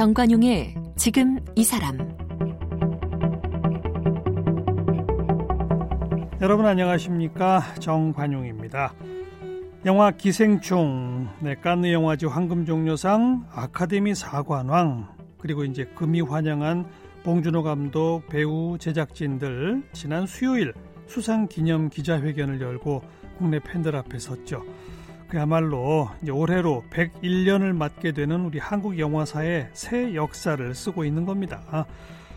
정관용의 지금 이 사람 여러분 안녕하십니까 정관용입니다. 영화 기생충, 네, 칸느 영화제 황금종려상 아카데미 사관왕 그리고 이제 금이 환영한 봉준호 감독, 배우, 제작진들 지난 수요일 수상 기념 기자회견을 열고 국내 팬들 앞에 섰죠. 그야말로 올해로 101년을 맞게 되는 우리 한국 영화사의 새 역사를 쓰고 있는 겁니다.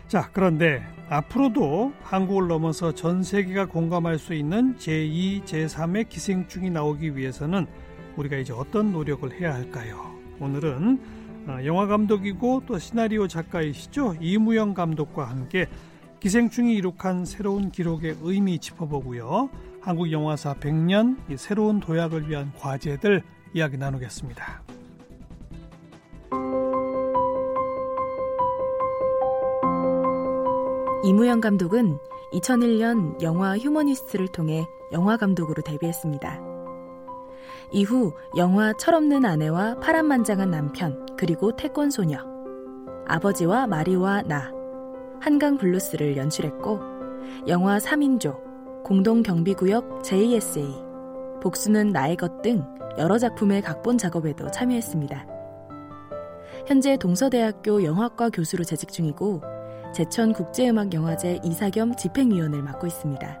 자, 그런데 앞으로도 한국을 넘어서 전 세계가 공감할 수 있는 제2, 제3의 기생충이 나오기 위해서는 우리가 이제 어떤 노력을 해야 할까요? 오늘은 어, 영화 감독이고 또 시나리오 작가이시죠. 이무영 감독과 함께 기생충이 이룩한 새로운 기록의 의미 짚어보고요. 한국 영화사 100년 새로운 도약을 위한 과제들 이야기 나누겠습니다. 이무영 감독은 2001년 영화 휴머니스트를 통해 영화 감독으로 데뷔했습니다. 이후 영화 철없는 아내와 파란만장한 남편, 그리고 태권 소녀, 아버지와 마리와 나, 한강 블루스를 연출했고, 영화 3인조, 공동경비구역 JSA, 복수는 나의 것 등 여러 작품의 각본 작업에도 참여했습니다. 현재 동서대학교 영화과 교수로 재직 중이고 제천 국제음악영화제 이사겸 집행위원을 맡고 있습니다.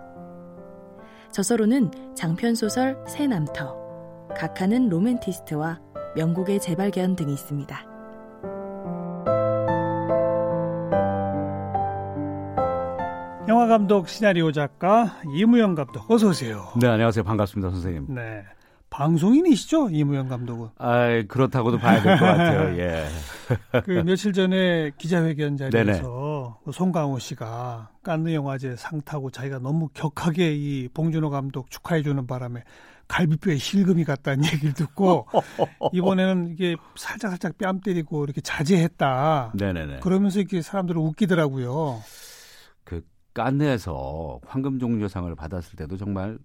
저서로는 장편소설 새남터, 각하는 로맨티스트와 명곡의 재발견 등이 있습니다. 영화 감독, 시나리오 작가 이무영 감독 어서 오세요. 네, 안녕하세요. 반갑습니다, 선생님. 네. 방송인이시죠, 이무영 감독은? 아, 그렇다고도 봐야 될 것 같아요. 예. 그 며칠 전에 기자회견 자리에서 그 송강호 씨가 깐느 영화제 상 타고 자기가 너무 격하게 이 봉준호 감독 축하해 주는 바람에 갈비뼈에 실금이 갔다는 얘기를 듣고 이번에는 이게 살짝 살짝 뺨 때리고 이렇게 자제했다. 네네네. 그러면서 이렇게 사람들을 웃기더라고요. 그 깐느에서 황금 종려상을 받았을 때도 정말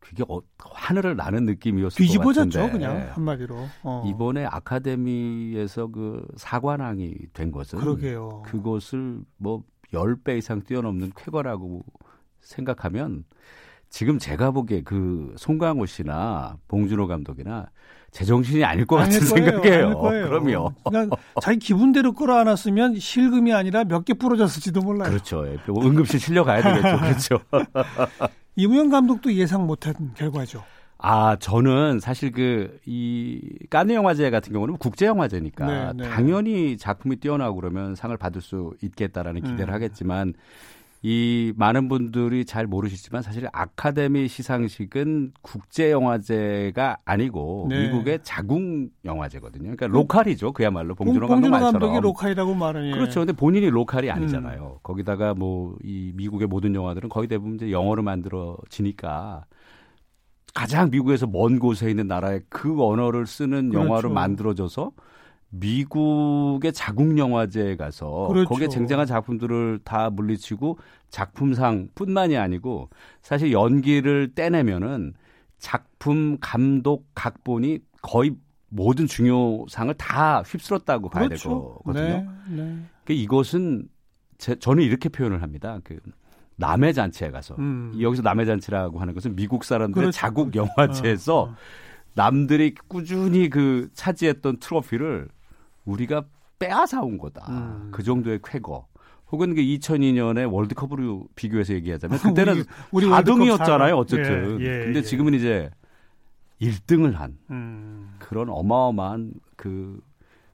그게 어, 하늘을 나는 느낌이었을 뒤집어졌죠, 것 같은데 그냥 한마디로. 어. 이번에 아카데미에서 그 사관왕이 된 것은 그러게요. 그것을 뭐 10배 이상 뛰어넘는 쾌거라고 생각하면 지금 제가 보기에 그 송강호 씨나 봉준호 감독이나 제정신이 아닐 것 같은 생각이에요. 그럼요. 그냥 자기 기분대로 끌어안았으면 실금이 아니라 몇 개 부러졌을지도 몰라요. 그렇죠. 예, 응급실 실려가야 되겠죠. 그렇죠. 이무영 감독도 예상 못한 결과죠. 아, 저는 사실 그, 이, 까느 영화제 같은 경우는 국제영화제니까 네, 네. 당연히 작품이 뛰어나고 그러면 상을 받을 수 있겠다라는 기대를 음. 하겠지만 이 많은 분들이 잘 모르시지만 사실 아카데미 시상식은 국제 영화제가 아니고 네. 미국의 자국 영화제거든요. 그러니까 로컬이죠. 그야말로 봉준호 감독 말처럼. 감독이 로컬이라고 말은 예. 그렇죠. 근데 본인이 로컬이 아니잖아요. 음. 거기다가 뭐 이 미국의 모든 영화들은 거의 대부분 이제 영어로 만들어지니까 가장 미국에서 먼 곳에 있는 나라의 그 언어를 쓰는 그렇죠. 영화로 만들어져서 미국의 자국 영화제에 가서 그렇죠. 거기에 쟁쟁한 작품들을 다 물리치고 작품상뿐만이 아니고 사실 연기를 떼내면은 작품 감독 각본이 거의 모든 중요상을 다 휩쓸었다고 봐야 그렇죠. 될 거거든요. 네, 네. 그 이것은 제, 저는 이렇게 표현을 합니다. 그 남의 잔치에 가서 음. 여기서 남의 잔치라고 하는 것은 미국 사람들의 그렇죠. 자국 영화제에서 어, 어. 남들이 꾸준히 그 차지했던 트로피를 우리가 빼앗아 온 거다. 음. 그 정도의 쾌거. 혹은 그 2002년에 월드컵으로 비교해서 얘기하자면 그때는 우리, 우리 4등이었잖아요, 어쨌든. 예, 예, 근데 예. 지금은 이제 1등을 한 음. 그런 어마어마한 그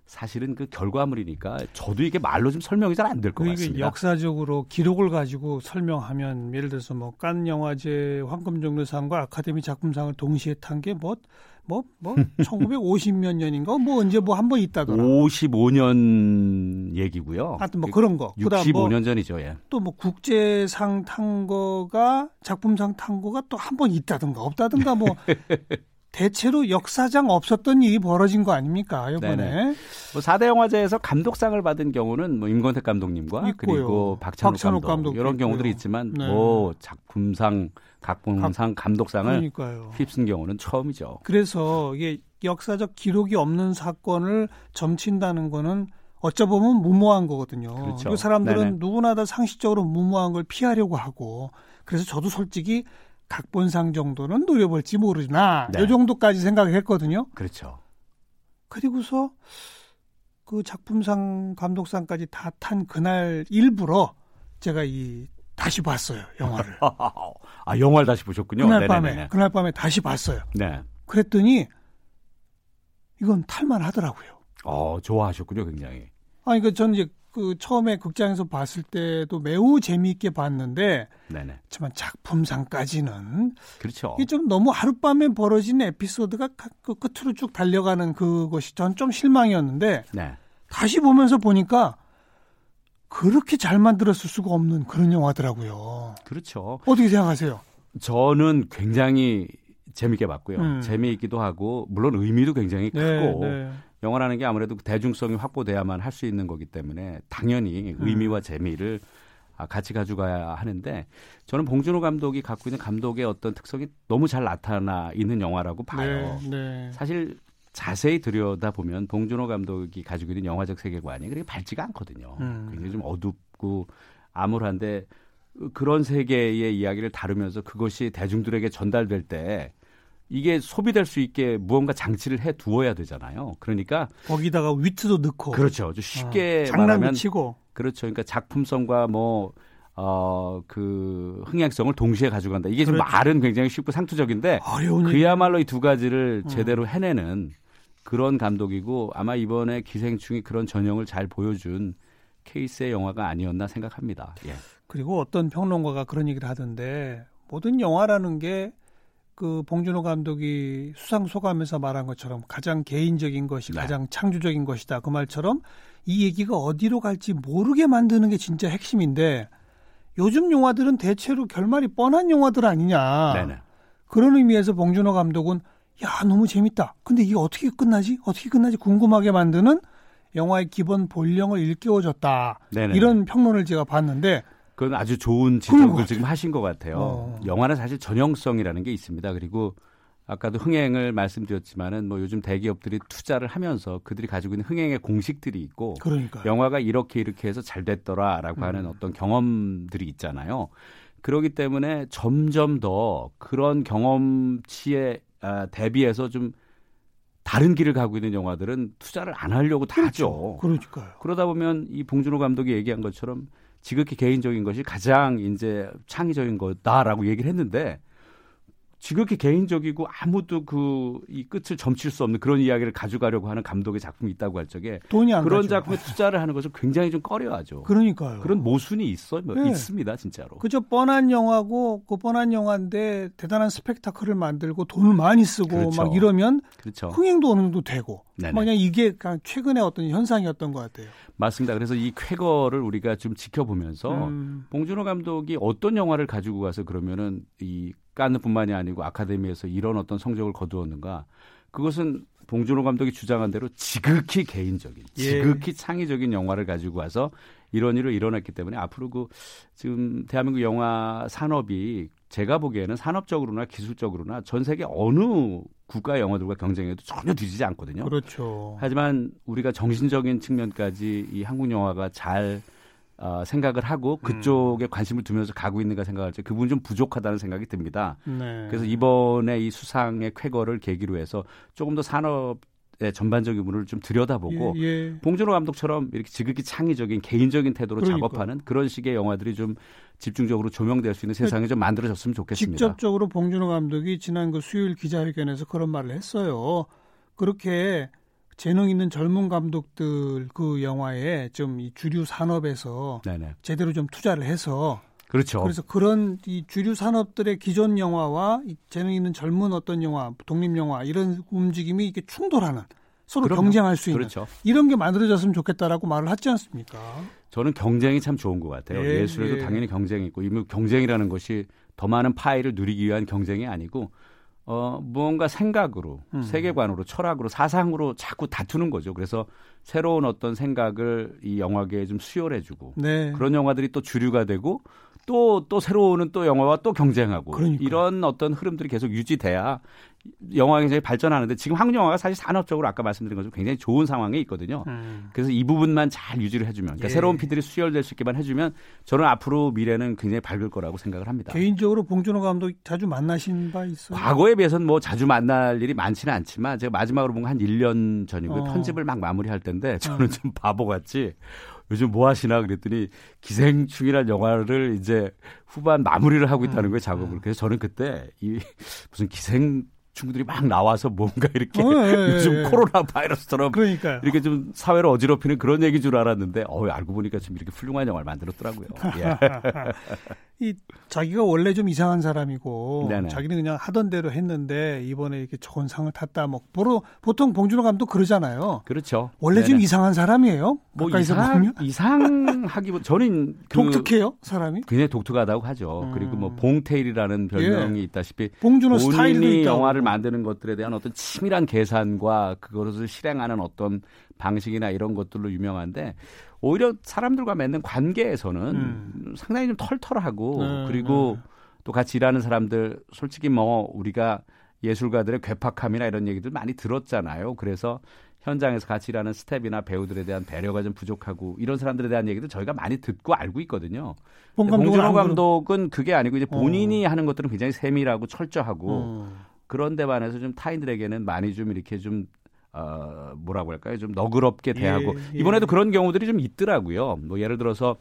사실은 그 결과물이니까 저도 이게 말로 좀 설명이 잘 안 될 것 같습니다. 역사적으로 기록을 가지고 설명하면 예를 들어서 뭐 깐 영화제 황금종려상과 아카데미 작품상을 동시에 탄 게 뭐 뭐, 뭐, 1950몇 년인가? 뭐, 언제 뭐 한 번 있다더라. 55년 얘기고요. 하여튼 뭐 그런 거. 65년 뭐 전이죠, 예. 또 뭐 국제상 탄 거가, 작품상 탄 거가 또 한 번 있다든가 없다든가 뭐. 대체로 역사장 없었던 일이 벌어진 거 아닙니까, 이번에? 뭐 4대 영화제에서 감독상을 받은 경우는 뭐 임권택 감독님과 있고요. 그리고 박찬욱, 박찬욱 감독, 감독 이런 경우들이 있지만 네. 뭐 작품상 각본상 감독상을. 휩쓴 경우는 처음이죠. 그래서 이게 역사적 기록이 없는 사건을 점친다는 거는 어쩌 보면 무모한 거거든요. 그렇죠. 그 사람들은 네네. 누구나 다 상식적으로 무모한 걸 피하려고 하고 그래서 저도 솔직히 각본상 정도는 노려볼지 모르나 네. 이 정도까지 생각을 했거든요. 그렇죠. 그리고서 그 작품상 감독상까지 다 탄 그날 일부러 제가 이 다시 봤어요 영화를 아, 영화를 다시 보셨군요. 그날 네네네네. 밤에 그날 밤에 다시 봤어요. 네. 그랬더니 이건 탈만하더라고요. 어, 좋아하셨군요, 굉장히. 아니 그전 이제 그 처음에 극장에서 봤을 때도 매우 재미있게 봤는데 네네. 하지만 작품상까지는 그렇죠. 이게 좀 너무 하룻밤에 벌어진 에피소드가 가- 그 끝으로 쭉 달려가는 그것이 전 좀 실망이었는데 네. 다시 보면서 보니까 그렇게 잘 만들었을 수가 없는 그런 영화더라고요. 그렇죠. 어떻게 생각하세요? 저는 굉장히 재밌게 봤고요. 음. 재미있기도 하고 물론 의미도 굉장히 크고 영화라는 게 아무래도 대중성이 확보돼야만 할 수 있는 거기 때문에 당연히 음. 의미와 재미를 아, 같이 가져가야 하는데 저는 봉준호 감독이 갖고 있는 감독의 어떤 특성이 너무 잘 나타나 있는 영화라고 봐요. 네, 네. 사실 자세히 들여다 보면 봉준호 감독이 가지고 있는 영화적 세계관이 그렇게 밝지가 않거든요. 음. 굉장히 좀 어둡고 암울한데 그런 세계의 이야기를 다루면서 그것이 대중들에게 전달될 때 이게 소비될 수 있게 무언가 장치를 해 두어야 되잖아요. 그러니까 거기다가 위트도 넣고 그렇죠. 좀 쉽게 어, 장난도 말하면 치고 그렇죠. 그러니까 작품성과 뭐 어, 그 흥행성을 동시에 가져간다. 이게 좀 그렇죠. 말은 굉장히 쉽고 상투적인데. 그야말로 이 두 가지를 음. 제대로 해내는 그런 감독이고 아마 이번에 기생충이 그런 전형을 잘 보여준 케이스의 영화가 아니었나 생각합니다. 예. 그리고 어떤 평론가가 그런 얘기를 하던데 모든 영화라는 게 그 봉준호 감독이 수상 소감에서 말한 것처럼 가장 개인적인 것이 네. 가장 창조적인 것이다. 그 말처럼 이 얘기가 어디로 갈지 모르게 만드는 게 진짜 핵심인데 요즘 영화들은 대체로 결말이 뻔한 영화들 아니냐. 네네. 그런 의미에서 봉준호 감독은 야 너무 재밌다. 근데 이게 어떻게 끝나지? 어떻게 끝나지? 궁금하게 만드는 영화의 기본 본령을 일깨워줬다. 네네. 이런 평론을 제가 봤는데 그건 아주 좋은 지적을. 지금 하신 것 같아요. 어. 영화는 사실 전형성이라는 게 있습니다. 그리고 아까도 흥행을 말씀드렸지만은 뭐 요즘 대기업들이 투자를 하면서 그들이 가지고 있는 흥행의 공식들이 있고 그러니까 영화가 이렇게 이렇게 해서 잘 됐더라라고 하는 음. 어떤 경험들이 있잖아요. 그렇기 때문에 점점 더 그런 경험치에 아, 대비해서 좀 다른 길을 가고 있는 영화들은 투자를 안 하려고 다 하죠. 그러니까요. 그러다 보면 이 봉준호 감독이 얘기한 것처럼 지극히 개인적인 것이 가장 이제 창의적인 거다라고 얘기를 했는데 지극히 개인적이고 아무도 그 이 끝을 점칠 수 없는 그런 이야기를 가져가려고 하는 감독의 작품이 있다고 할 적에 돈이 안 그런 가죠. 작품에 투자를 하는 것을 굉장히 좀 꺼려하죠. 그러니까요. 그런 모순이 있어 뭐 네. 있습니다 진짜로. 그저 뻔한 영화고 그 뻔한 영화인데 대단한 스펙타클을 만들고 돈을 많이 쓰고 그렇죠. 막 이러면 그렇죠. 흥행도 어느 정도 되고 네네. 막 그냥 이게 그냥 최근의 어떤 현상이었던 것 같아요. 맞습니다. 그래서 이 쾌거를 우리가 좀 지켜보면서 음, 봉준호 감독이 어떤 영화를 가지고 가서 그러면은 이 깐느 뿐만이 아니고 아카데미에서 이런 어떤 성적을 거두었는가? 그것은 봉준호 감독이 주장한 대로 지극히 개인적인, 예. 지극히 창의적인 영화를 가지고 와서 이런 일을 일어났기 때문에 앞으로 그 지금 대한민국 영화 산업이 제가 보기에는 산업적으로나 기술적으로나 전 세계 어느 국가 영화들과 경쟁해도 전혀 뒤지지 않거든요. 그렇죠. 하지만 우리가 정신적인 측면까지 이 한국 영화가 잘 어, 생각을 하고 그쪽에 관심을 두면서 가고 있는가 생각할 때 그분 좀 부족하다는 생각이 듭니다. 네. 그래서 이번에 이 수상의 쾌거를 계기로 해서 조금 더 산업 의 전반적인 부분을 좀 들여다보고 예, 예. 봉준호 감독처럼 이렇게 지극히 창의적인 개인적인 태도로 그러니까요. 작업하는 그런 식의 영화들이 좀 집중적으로 조명될 수 있는 세상이 좀 만들어졌으면 좋겠습니다. 직접적으로 봉준호 감독이 지난 그 수요일 기자회견에서 그런 말을 했어요. 그렇게 재능 있는 젊은 감독들 그 영화에 좀 이 주류 산업에서 네네. 제대로 좀 투자를 해서 그렇죠. 그래서 그런 이 주류 산업들의 기존 영화와 이 재능 있는 젊은 어떤 영화, 독립 영화 이런 움직임이 이렇게 충돌하는 서로 그럼요. 경쟁할 수 있는 그렇죠. 이런 게 만들어졌으면 좋겠다라고 말을 하지 않습니까? 저는 경쟁이 참 좋은 것 같아요. 예, 예, 술에도 예. 당연히 경쟁이 있고 이미 경쟁이라는 것이 더 많은 파일을 누리기 위한 경쟁이 아니고 어 무언가 생각으로 음. 세계관으로 철학으로 사상으로 자꾸 다투는 거죠. 그래서 새로운 어떤 생각을 이 영화계에 좀 수혈해주고 네. 그런 영화들이 또 주류가 되고 또또 새로운 또 영화와 또 경쟁하고 그러니까요. 이런 어떤 흐름들이 계속 유지돼야 영화가 굉장히 발전하는데 지금 한국 영화가 사실 산업적으로 아까 말씀드린 것처럼 굉장히 좋은 상황에 있거든요. 음. 그래서 이 부분만 잘 유지를 해주면 그러니까 예. 새로운 피들이 수혈될 수 있게만 해주면 저는 앞으로 미래는 굉장히 밝을 거라고 생각을 합니다. 개인적으로 봉준호 감독 자주 만나신 바 있어요? 과거에 비해서는 뭐 자주 만날 일이 많지는 않지만 제가 마지막으로 본 건 한 1년 전이고요. 어. 편집을 막 마무리할 때인데 저는 어. 좀 바보같이 요즘 뭐 하시나 그랬더니 기생충이라는 영화를 이제 후반 마무리를 하고 있다는 음. 거예요 작업을. 그래서 저는 그때 이 무슨 기생 친구들이 막 나와서 뭔가 이렇게 어, 예, 예, 요즘 예. 코로나 바이러스처럼 그러니까요. 이렇게 좀 사회를 어지럽히는 그런 얘기 줄 알았는데 어 알고 보니까 지금 이렇게 훌륭한 영화를 만들었더라고요. 예. 이 자기가 원래 좀 이상한 사람이고 네네. 자기는 그냥 하던 대로 했는데 이번에 이렇게 좋은 상을 탔다 뭐 보러 보통 봉준호 감독 그러잖아요. 그렇죠. 원래 네네. 좀 이상한 사람이에요. 뭐 이상 이상하기보다 저는 그 독특해요 사람이. 굉장히 독특하다고 하죠. 음. 그리고 뭐 봉테일이라는 별명이 예. 있다시피 봉준호 스타일이 영화를 만드는 것들에 대한 어떤 치밀한 계산과 그것을 실행하는 어떤 방식이나 이런 것들로 유명한데 오히려 사람들과 맺는 관계에서는 음. 상당히 좀 털털하고 네, 그리고 네. 또 같이 일하는 사람들 솔직히 뭐 우리가 예술가들의 괴팍함이나 이런 얘기들 많이 들었잖아요. 그래서 현장에서 같이 일하는 스텝이나 배우들에 대한 배려가 좀 부족하고 이런 사람들에 대한 얘기도 저희가 많이 듣고 알고 있거든요. 봉준호 감독은 그게 아니고 이제 본인이 어. 하는 것들은 굉장히 세밀하고 철저하고 어. 그런 데 반해서 좀 타인들에게는 많이 좀 이렇게 좀 어, 뭐라고 할까요? 좀 너그럽게 대하고 예, 예. 이번에도 그런 경우들이 좀 있더라고요. 뭐 예를 들어서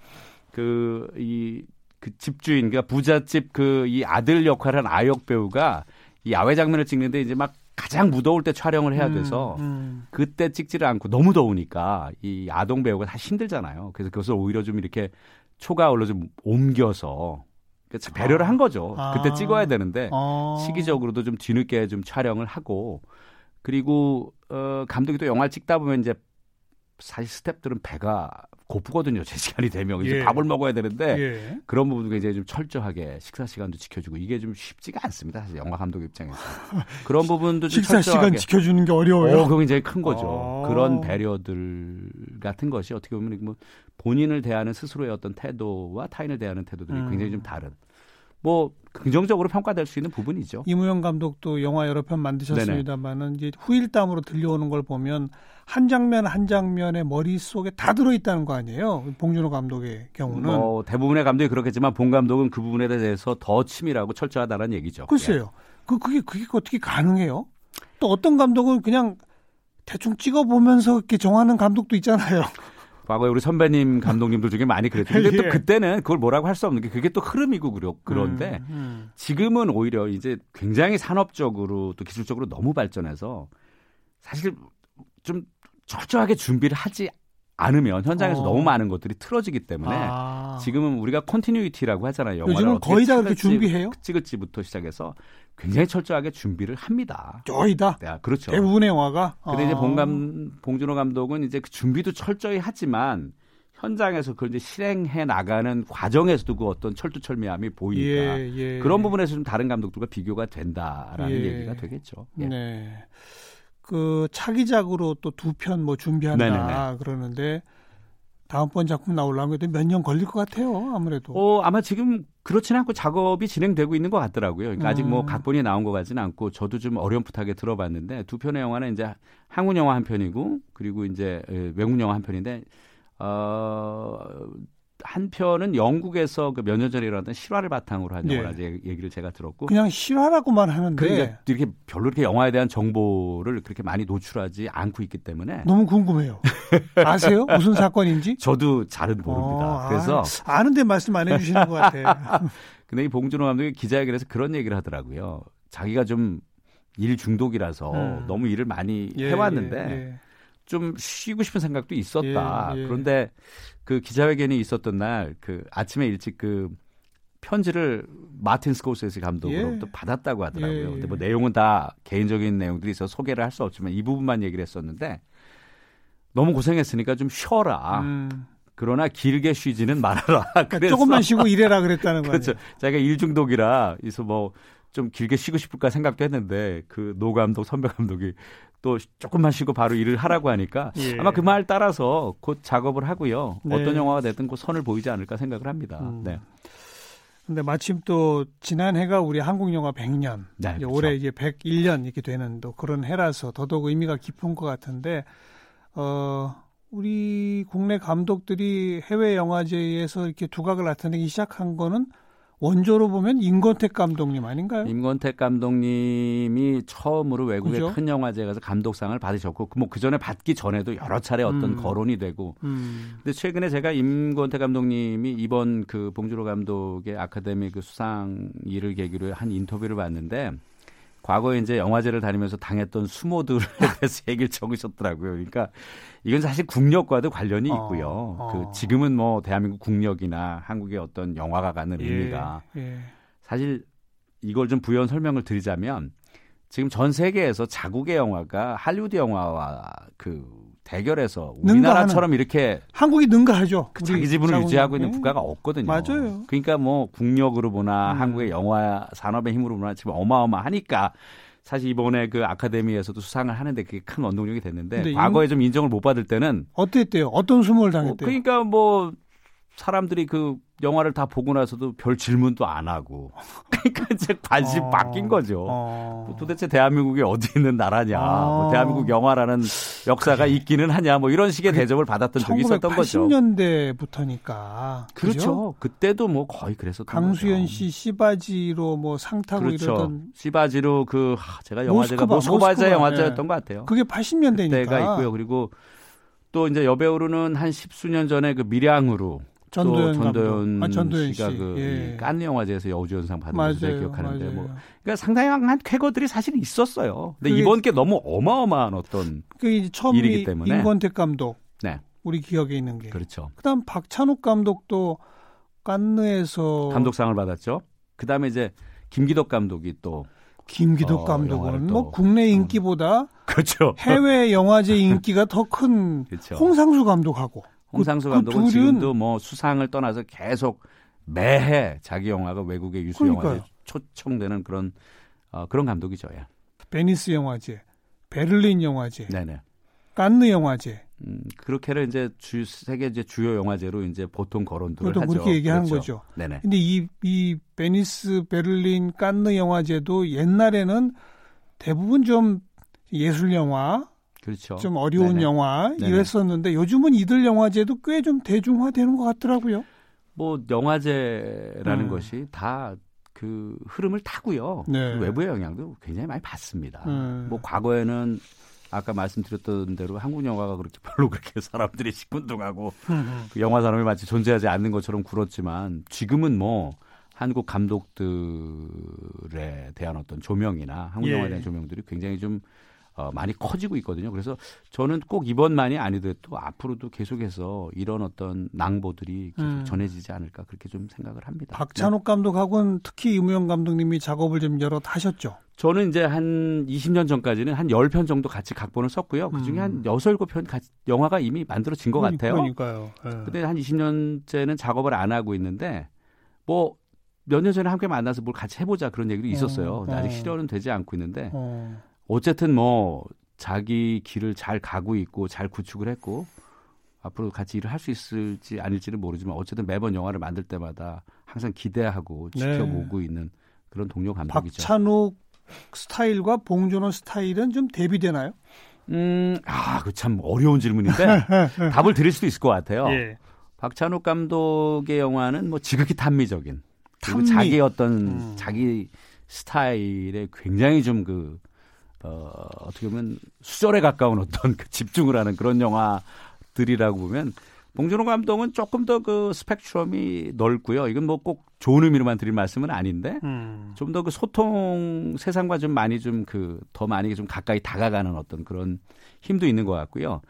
그이그 집주인 그러니까 부잣집 그 이 아들 역할을 한 아역 배우가 이 야외 장면을 찍는데 이제 막 가장 무더울 때 촬영을 해야 돼서 음, 음. 그때 찍지를 않고 너무 더우니까 이 아동 배우가 다 힘들잖아요. 그래서 그것을 오히려 좀 이렇게 초가을로 좀 옮겨서 그러니까 배려를 한 거죠. 아. 그때 찍어야 되는데 아. 시기적으로도 좀 뒤늦게 좀 촬영을 하고 그리고 어 감독이 또 영화를 찍다 보면 이제 사실 스탭들은 배가 고프거든요. 제 시간이 되면 이제 예. 밥을 먹어야 되는데 예. 그런 부분도 굉장히 좀 철저하게 식사 시간도 지켜주고 이게 좀 쉽지가 않습니다. 사실 영화 감독 입장에서 그런 부분도 좀 식사 시간 지켜주는 게 어려워요. 어, 그건 굉장히 큰 거죠. 아. 그런 배려들 같은 것이 어떻게 보면 뭐 본인을 대하는 스스로의 어떤 태도와 타인을 대하는 태도들이 음. 굉장히 좀 다른. 뭐 긍정적으로 평가될 수 있는 부분이죠. 이무영 감독도 영화 여러 편 만드셨습니다만은 이제 후일담으로 들려오는 걸 보면 한 장면 한 장면의 머릿속에 다 들어 있다는 거 아니에요? 봉준호 감독의 경우는. 뭐 대부분의 감독이 그렇겠지만 본 감독은 그 부분에 대해서 더 치밀하고 철저하다는 얘기죠. 글쎄요. 예. 그 그게 그게 어떻게 가능해요? 또 어떤 감독은 그냥 대충 찍어 보면서 이렇게 정하는 감독도 있잖아요. 과거에 우리 선배님 감독님들 중에 많이 그랬죠. 근데 또 예. 그때는 그걸 뭐라고 할 수 없는 게 그게 또 흐름이고 그런데 음, 음. 지금은 오히려 이제 굉장히 산업적으로 또 기술적으로 너무 발전해서 사실 좀 철저하게 준비를 하지 않으면 현장에서 어. 너무 많은 것들이 틀어지기 때문에 아. 지금은 우리가 컨티뉴이티라고 하잖아요. 요즘은 거의 다 그렇게 준비해요. 찍을지부터 시작해서 굉장히 철저하게 준비를 합니다. 거의 다. 네, 그렇죠. 대부분의 영화가. 근데 아. 이제 봉감 봉준호 감독은 이제 그 준비도 철저히 하지만 현장에서 그걸 이제 실행해 나가는 과정에서도 그 어떤 철두철미함이 보이니까 예, 예. 그런 부분에서 좀 다른 감독들과 비교가 된다라는 예. 얘기가 되겠죠. 예. 네. 그 차기작으로 또 두 편 뭐 준비한다 네네네. 그러는데 다음번 작품 나오려면 몇 년 걸릴 것 같아요. 아무래도. 어, 아마 지금 그렇지는 않고 작업이 진행되고 있는 것 같더라고요. 그러니까 음. 아직 뭐 음. 각본이 나온 것 같지는 않고 저도 좀 어렴풋하게 들어봤는데 두 편의 영화는 이제 한국 영화 한 편이고 그리고 이제 외국 영화 한 편인데 어 한 편은 영국에서 그 몇 년 전에 일어났던 실화를 바탕으로 한 네. 영화라 네. 얘기를 제가 들었고 그냥 실화라고만 하는데 그러니까 이렇게 별로 이렇게 영화에 대한 정보를 그렇게 많이 노출하지 않고 있기 때문에 너무 궁금해요. 아세요? 무슨 사건인지? 저도 잘은 모릅니다. 어, 그래서 아, 아는데 말씀 안 해주시는 것 같아요. 근데 이 봉준호 감독이 기자회견에서 그런 얘기를 하더라고요. 자기가 좀 일 중독이라서 음. 너무 일을 많이 예, 해왔는데 예, 예. 좀 쉬고 싶은 생각도 있었다. 예, 예. 그런데 그 기자회견이 있었던 날 그 아침에 일찍 그 편지를 마틴 스코세스 감독으로부터 예. 받았다고 하더라고요. 예. 근데 뭐 내용은 다 개인적인 내용들이 있어서 소개를 할 수 없지만 이 부분만 얘기를 했었는데 너무 고생했으니까 좀 쉬어라. 음. 그러나 길게 쉬지는 말아라. 그러니까 조금만 쉬고 일해라 그랬다는 거죠. 그렇죠. 자기가 일 중독이라 그래서 뭐 좀 길게 쉬고 싶을까 생각도 했는데 그 노 감독 선배 감독이 또 조금만 쉬고 바로 일을 하라고 하니까 예. 아마 그 말 따라서 곧 작업을 하고요. 네. 어떤 영화가 됐든 그 선을 보이지 않을까 생각을 합니다. 음. 네. 근데 마침 또 지난해가 우리 한국 영화 100년, 네, 그렇죠. 올해 이제 101년 이렇게 되는 또 그런 해라서 더더욱 의미가 깊은 것 같은데 어 우리 국내 감독들이 해외 영화제에서 이렇게 두각을 나타내기 시작한 거는 원조로 보면 임권택 감독님 아닌가요? 임권택 감독님이 처음으로 외국의 그죠? 큰 영화제 가서 감독상을 받으셨고 뭐 그 전에 받기 전에도 여러 차례 어떤 음. 거론이 되고 음. 근데 최근에 제가 임권택 감독님이 이번 그 봉준호 감독의 아카데미 그 수상 일을 계기로 한 인터뷰를 봤는데 과거에 이제 영화제를 다니면서 당했던 수모들에 대해서 얘기를 적으셨더라고요. 그러니까 이건 사실 국력과도 관련이 어, 있고요. 어. 그 지금은 뭐 대한민국 국력이나 한국의 어떤 영화가 갖는 의미가 예. 사실 이걸 좀 부연 설명을 드리자면 지금 전 세계에서 자국의 영화가 할리우드 영화와 그 대결해서 우리나라처럼 이렇게 한국이 능가하죠. 그 자기 지분을 유지하고 있는 예. 국가가 없거든요. 맞아요. 그러니까 뭐 국력으로 보나 음. 한국의 영화 산업의 힘으로 보나 지금 어마어마하니까 사실 이번에 그 아카데미에서도 수상을 하는데 그게 큰 원동력이 됐는데 과거에 좀 인정을 못 받을 때는 어땠대요? 어떤 수모를 어, 당했대요? 그러니까 뭐 사람들이 그 영화를 다 보고 나서도 별 질문도 안 하고 그러니까 이제 관심 어, 바뀐 거죠. 어. 뭐 도대체 대한민국이 어디 있는 나라냐, 아. 뭐 대한민국 영화라는 역사가 있기는 하냐, 뭐 이런 식의 대접을 받았던 적이 있었던 거죠. 1980년대부터니까 그렇죠. 그때도 뭐 거의 그랬었던 강수연 거죠. 씨 시바지로 뭐 상 타고 그렇죠. 이러던 시바지로 그 하, 제가 영화제가 모스크바, 모스크바자 모스크바, 영화제였던 예. 것 같아요. 그게 80년대니까 때가 있고요. 그리고 또 이제 여배우로는 한 십수년 전에 그 밀양으로 전도연 또 전도연. 아, 전도연 씨가 씨. 그 예. 깐느 영화제에서 여우주연상 받은 제가 맞아요. 기억하는데 맞아요. 뭐 그러니까 상당한 쾌거들이 사실 있었어요. 근데 이번 게 너무 어마어마한 어떤 그게 처음이 일이기 때문에. 임권택 감독 네 우리 기억에 있는 게. 그렇죠. 그다음 박찬욱 감독도 깐느에서 감독상을 받았죠. 그 다음에 이제 김기덕 감독이 또 김기덕 어, 감독은 또- 뭐 국내 인기보다 그렇죠. 해외 영화제 인기가 더 큰 그렇죠. 홍상수 감독하고 홍상수 그 감독은 둘은- 지금도 뭐 수상을 떠나서 계속 매해 자기 영화가 외국의 유수 영화제 그러니까요. 초청되는 그런 어, 그런 감독이죠. 예. 베니스 영화제, 베를린 영화제, 네네. 깐느 영화제. 음, 그렇게를 이제 주, 세계 이제 주요 영화제로 이제 보통 거론들을 하죠. 그렇게 얘기하는 그렇죠. 거죠. 네네. 근데 이, 이 베니스, 베를린, 깐느 영화제도 옛날에는 대부분 좀 예술 영화, 그렇죠. 좀 어려운 네네. 영화. 이랬었는데 요즘은 이들 영화제도 꽤 좀 대중화되는 것 같더라고요. 뭐 영화제라는 음. 것이 다 그 흐름을 타고요. 네. 그 외부의 영향도 굉장히 많이 받습니다. 음. 뭐 과거에는 아까 말씀드렸던 대로 한국 영화가 그렇게 별로 그렇게 사람들이 시큰둥하고 그 영화 산업이 마치 존재하지 않는 것처럼 굴었지만 지금은 뭐 한국 감독들에 대한 어떤 조명이나 한국 예. 영화에 대한 조명들이 굉장히 좀 어, 많이 커지고 있거든요. 그래서 저는 꼭 이번만이 아니더라도 앞으로도 계속해서 이런 어떤 낭보들이 계속 음. 전해지지 않을까 그렇게 좀 생각을 합니다. 박찬욱 감독하고는 특히 이무영 감독님이 작업을 좀 여러 하셨죠. 저는 이제 한 20년 전까지는 한 10편 정도 같이 각본을 썼고요. 그 중에 한 음. 6, 7편 같이 영화가 이미 만들어진 것 같아요. 그러니까요. 예. 근데 한 20년째는 작업을 안 하고 있는데 뭐 몇 년 전에 함께 만나서 뭘 같이 해보자 그런 얘기도 있었어요. 근데 아직 어. 실현은 되지 않고 있는데 어. 어쨌든 뭐 자기 길을 잘 가고 있고 잘 구축을 했고 앞으로 같이 일을 할 수 있을지 아닐지는 모르지만 어쨌든 매번 영화를 만들 때마다 항상 기대하고 네. 지켜보고 있는 그런 동료 감독이죠. 박찬욱 스타일과 봉준호 스타일은 좀 대비되나요? 음, 아, 그 참 어려운 질문인데 답을 드릴 수도 있을 것 같아요. 예. 박찬욱 감독의 영화는 뭐 지극히 탄미적인 그리고 탄미. 자기 어떤 음. 자기 스타일에 굉장히 좀 그 어, 어떻게 보면 수절에 가까운 어떤 그 집중을 하는 그런 영화들이라고 보면 봉준호 감독은 조금 더 그 스펙트럼이 넓고요. 이건 뭐 꼭 좋은 의미로만 드릴 말씀은 아닌데 음. 좀더 그 소통 세상과 좀 많이 좀 그 더 많이 좀 가까이 다가가는 어떤 그런 힘도 있는 것 같고요.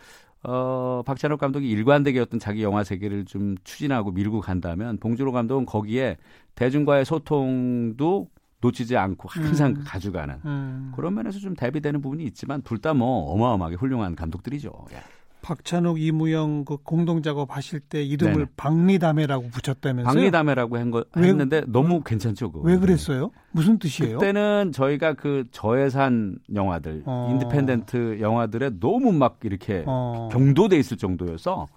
어, 박찬욱 감독이 일관되게 어떤 자기 영화 세계를 좀 추진하고 밀고 간다면 봉준호 감독은 거기에 대중과의 소통도 놓치지 않고 항상 음. 가져가는 음. 그런 면에서 좀 대비되는 부분이 있지만 둘 다 뭐 어마어마하게 훌륭한 감독들이죠. 예. 박찬욱, 이무영 그 공동 작업 하실 때 이름을 네네. 박리담회라고 붙였다면서요? 박리담회라고 한거 왜- 했는데 너무 괜찮죠. 그거. 왜 그랬어요? 무슨 뜻이에요? 그때는 저희가 그 저예산 영화들, 어. independent 영화들에 너무 막 이렇게 어. 경도돼 있을 정도여서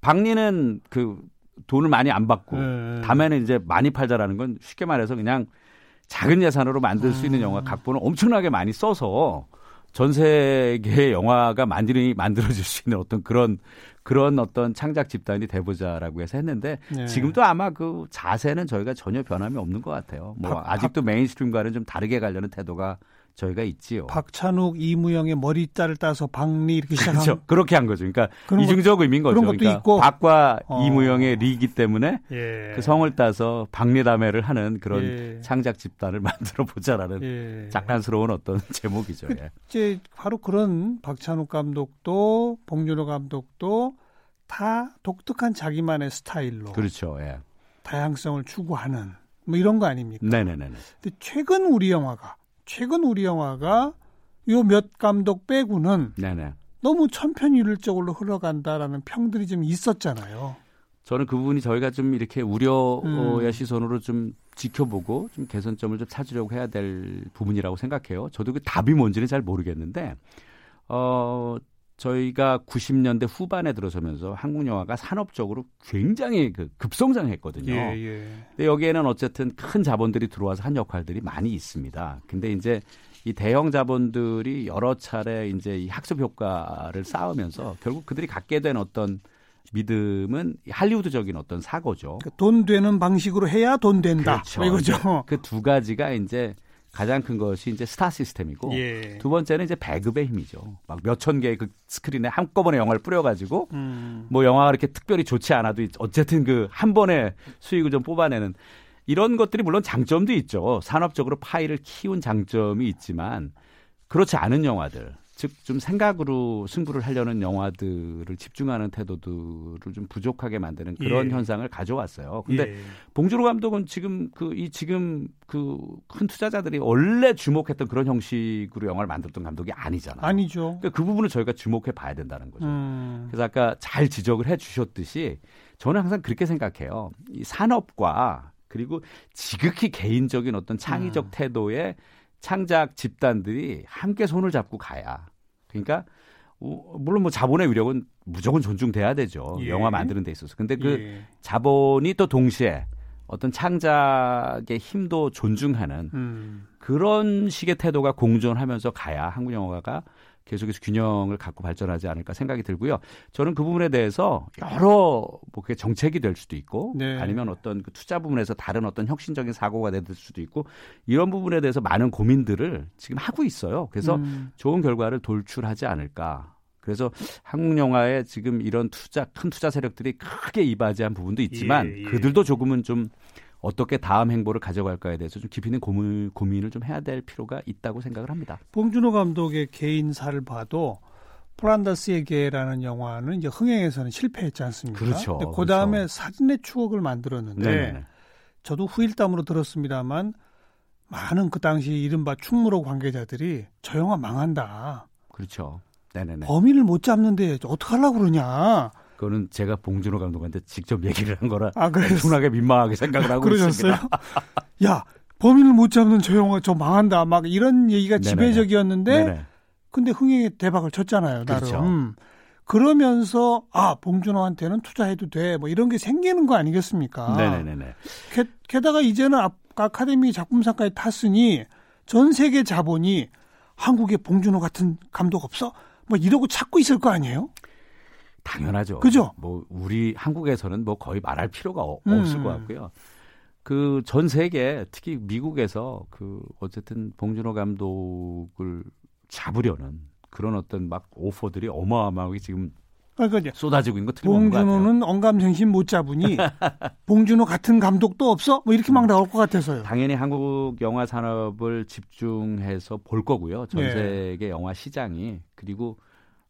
박리는 그 돈을 많이 안 받고 네. 다음에는 이제 많이 팔자라는 건 쉽게 말해서 그냥 작은 예산으로 만들 수 있는 음. 영화 각본을 엄청나게 많이 써서 전 세계의 영화가 만들이 만들어질 수 있는 어떤 그런 그런 어떤 창작 집단이 돼보자라고 해서 했는데 네. 지금도 아마 그 자세는 저희가 전혀 변함이 없는 것 같아요. 뭐 박- 아직도 mainstream과는 좀 다르게 가려는 태도가 저희가 있지요. 박찬욱, 이무영의 머리자를 따서 박리 이렇게 시작한 그렇죠. 그렇게 한 거죠. 그러니까 이중적 의미인 거죠. 그런 것도 그러니까 있고. 박과 어. 이무영의 리이기 때문에 예. 그 성을 따서 박리다매를 하는 그런 예. 창작 집단을 만들어 보자라는 예. 장난스러운 어떤 제목이죠. 예. 이제 바로 그런 박찬욱 감독도 봉준호 감독도 다 독특한 자기만의 스타일로 그렇죠. 예. 다양성을 추구하는 뭐 이런 거 아닙니까? 네네네. 근데 최근 우리 영화가 최근 우리 영화가 요 몇 감독 빼고는 네네. 너무 천편일률적으로 흘러간다라는 평들이 좀 있었잖아요. 저는 그 부분이 저희가 좀 이렇게 우려의 음. 시선으로 좀 지켜보고 좀 개선점을 좀 찾으려고 해야 될 부분이라고 생각해요. 저도 그 답이 뭔지는 잘 모르겠는데, 어, 저희가 90년대 후반에 들어서면서 한국 영화가 산업적으로 굉장히 그 급성장했거든요. 예, 예. 근데 여기에는 어쨌든 큰 자본들이 들어와서 한 역할들이 많이 있습니다. 근데 이제 이 대형 자본들이 여러 차례 이제 이 학습 효과를 쌓으면서 결국 그들이 갖게 된 어떤 믿음은 이 할리우드적인 어떤 사고죠. 그돈 되는 방식으로 해야 돈 된다. 그렇죠. 뭐 이거죠. 그 두 가지가 이제 가장 큰 것이 이제 스타 시스템이고 예. 두 번째는 이제 배급의 힘이죠. 막 몇천 개의 그 스크린에 한꺼번에 영화를 뿌려가지고 음. 뭐 영화가 그렇게 특별히 좋지 않아도 어쨌든 그 한 번에 수익을 좀 뽑아내는 이런 것들이 물론 장점도 있죠. 산업적으로 파이를 키운 장점이 있지만 그렇지 않은 영화들, 즉 좀 생각으로 승부를 하려는 영화들을 집중하는 태도들을 좀 부족하게 만드는 그런 예. 현상을 가져왔어요. 근데 예. 봉준호 감독은 지금 그 이 지금 그 큰 투자자들이 원래 주목했던 그런 형식으로 영화를 만들었던 감독이 아니잖아요. 아니죠. 그러니까 그 부분을 저희가 주목해 봐야 된다는 거죠. 음. 그래서 아까 잘 지적을 해 주셨듯이 저는 항상 그렇게 생각해요. 이 산업과 그리고 지극히 개인적인 어떤 창의적 음. 태도의 창작 집단들이 함께 손을 잡고 가야. 그러니까 어, 물론 뭐 자본의 위력은 무조건 존중돼야 되죠. 예. 영화 만드는 데 있어서. 근데 그 예. 자본이 또 동시에 어떤 창작의 힘도 존중하는 음. 그런 식의 태도가 공존하면서 가야 한국 영화가 계속해서 균형을 갖고 발전하지 않을까 생각이 들고요. 저는 그 부분에 대해서 여러 뭐 그게 정책이 될 수도 있고 네. 아니면 어떤 그 투자 부분에서 다른 어떤 혁신적인 사고가 될 수도 있고 이런 부분에 대해서 많은 고민들을 지금 하고 있어요. 그래서 음. 좋은 결과를 돌출하지 않을까. 그래서 한국 영화에 지금 이런 투자 큰 투자 세력들이 크게 이바지한 부분도 있지만 예, 예. 그들도 조금은 좀 어떻게 다음 행보를 가져갈까에 대해서 좀 깊이 있는 고민, 고민을 좀 해야 될 필요가 있다고 생각을 합니다. 봉준호 감독의 개인사를 봐도 플란다스의 개라는 영화는 이제 흥행에서는 실패했지 않습니까? 그렇죠. 근데 그 다음에 그렇죠. 사진의 추억을 만들었는데 네네. 저도 후일담으로 들었습니다만 많은 그 당시 이른바 충무로 관계자들이 저 영화 망한다. 그렇죠. 네네네. 범인을 못 잡는데 어떡하려고 그러냐. 그거는 제가 봉준호 감독한테 직접 얘기를 한 거라 아, 엄청나게 민망하게 생각을 하고 그러셨어요? 있습니다. 야, 범인을 못 잡는 저 영화 저 망한다. 막 이런 얘기가 네네네. 지배적이었는데 네네. 근데 흥행에 대박을 쳤잖아요. 나름. 그렇죠. 음. 그러면서 아 봉준호한테는 투자해도 돼. 뭐 이런 게 생기는 거 아니겠습니까? 네네네. 게, 게다가 이제는 아- 아카데미 작품상까지 탔으니 전 세계 자본이 한국에 봉준호 같은 감독 없어? 뭐 이러고 찾고 있을 거 아니에요? 당연하죠. 그죠? 뭐 우리 한국에서는 뭐 거의 말할 필요가 어- 음. 없을 것 같고요. 그 전 세계 특히 미국에서 그 어쨌든 봉준호 감독을 잡으려는 그런 어떤 막 오퍼들이 어마어마하게 지금 그러니까 쏟아지고 있는 거 틀림없는 것 같아요. 봉준호는 언감생심 못 잡으니 봉준호 같은 감독도 없어? 뭐 이렇게 막 나올 것 같아서요. 당연히 한국 영화 산업을 집중해서 볼 거고요. 전 예. 세계 영화 시장이 그리고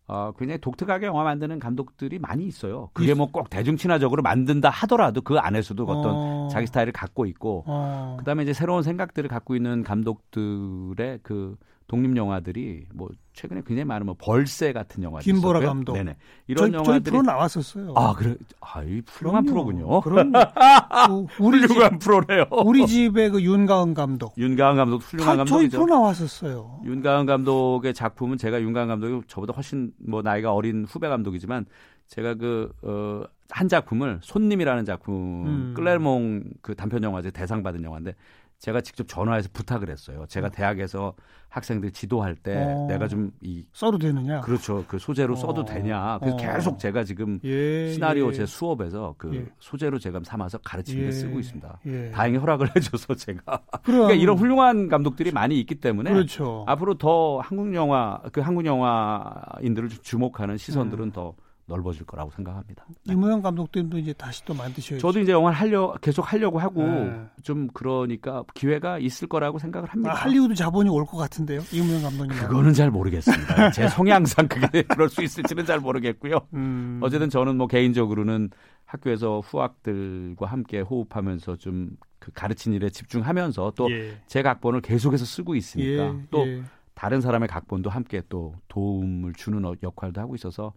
어, 굉장히 독특하게 영화 만드는 감독들이 많이 있어요. 그게 뭐 꼭 대중 친화적으로 만든다 하더라도 그 안에서도 어떤 어, 자기 스타일을 갖고 있고 어, 그 다음에 이제 새로운 생각들을 갖고 있는 감독들의 그 독립 영화들이 뭐 최근에 굉장히 많은 뭐 벌새 같은 영화들 김보라 있었고요. 감독. 네네. 이런 저희 영화들이 프로 나왔었어요. 아 그래 아이 훌륭한 프로군요. 그럼 그 우리 집 훌륭한 프로네요. 우리 집의 그 윤가은 감독. 윤가은 감독 훌륭한 다 저희 감독이죠. 프로 나왔었어요. 윤가은 감독의 작품은 제가 윤가은 감독이 저보다 훨씬 뭐 나이가 어린 후배 감독이지만 제가 그, 어, 한 작품을 손님이라는 작품, 음. 클레몽 그 단편 영화제 대상 받은 영화인데 제가 직접 전화해서 부탁을 했어요. 제가 대학에서 학생들 지도할 때 어. 내가 좀 이 써도 되느냐? 그렇죠. 그 소재로 써도 어. 되냐. 그래서 어. 계속 제가 지금 예, 시나리오 예. 제 수업에서 그 예. 소재로 제가 삼아서 가르치는 데 예. 쓰고 있습니다. 예. 다행히 허락을 해줘서 제가 그러니까 이런 훌륭한 감독들이 많이 있기 때문에 그렇죠. 앞으로 더 한국 영화 그 한국 영화인들을 주목하는 시선들은 음. 더 넓어질 거라고 생각합니다. 이무영 감독님도 이제 다시 또 만드셔야죠. 저도 이제 영화를 하려 계속 하려고 하고 네. 좀 그러니까 기회가 있을 거라고 생각을 합니다. 아, 할리우드 자본이 올 것 같은데요, 이무영 감독님. 그거는 잘 모르겠습니다. 제 성향상 그게 그럴 수 있을지는 잘 모르겠고요. 음, 어쨌든 저는 뭐 개인적으로는 학교에서 후학들과 함께 호흡하면서 좀 그 가르친 일에 집중하면서 또제 예. 각본을 계속해서 쓰고 있으니까 예, 또 예. 다른 사람의 각본도 함께 또 도움을 주는 어- 역할도 하고 있어서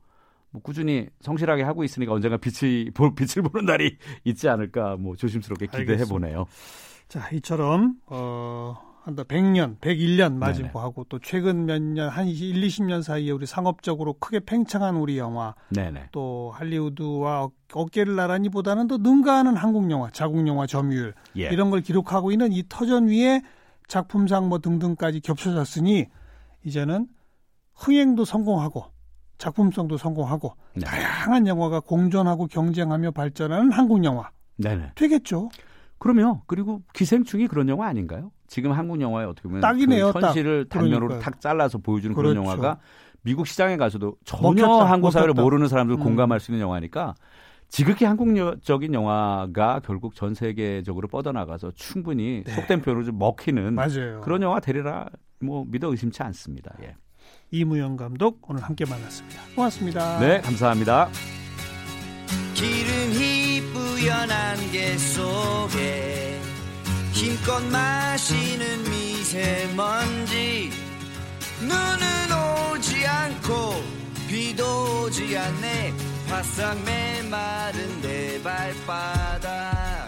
뭐 꾸준히 성실하게 하고 있으니까 언젠가 빛이 볼 빛을 보는 날이 있지 않을까 뭐 조심스럽게 기대해. 보네요. 자, 이처럼 어 한다 100년, 101년 맞이고 네네. 하고 또 최근 몇 년 한 1, 20년 사이에 우리 상업적으로 크게 팽창한 우리 영화 네네. 또 할리우드와 어- 어깨를 나란히보다는 더 능가하는 한국 영화, 자국 영화 점유율 예. 이런 걸 기록하고 있는 이 터전 위에 작품상 뭐 등등까지 겹쳐졌으니 이제는 흥행도 성공하고 작품성도 성공하고 네. 다양한 영화가 공존하고 경쟁하며 발전하는 한국 영화 네네. 되겠죠. 그러면 그리고 기생충이 그런 영화 아닌가요? 지금 한국 영화에 어떻게 보면 딱이네요, 그 딱. 현실을 단면으로 그러니까요. 탁 잘라서 보여주는 그런 그렇죠. 영화가 미국 시장에 가서도 전혀 먹혔다, 한국 사회를 먹혔다. 모르는 사람들 음. 공감할 수 있는 영화니까 지극히 한국적인 영화가 결국 전 세계적으로 뻗어나가서 충분히 네. 속된 표현으로 좀 먹히는 맞아요. 그런 영화 되리라 뭐 믿어 의심치 않습니다. 예. 이무영 감독 오늘 함께 만났습니다. 고맙습니다. 네, 감사합니다. 기름이 뿌연한 게 속에 힘껏 마시는 미세먼지 눈은 오지 않고 비도 오지 않네 바싹 메마른 내 발바닥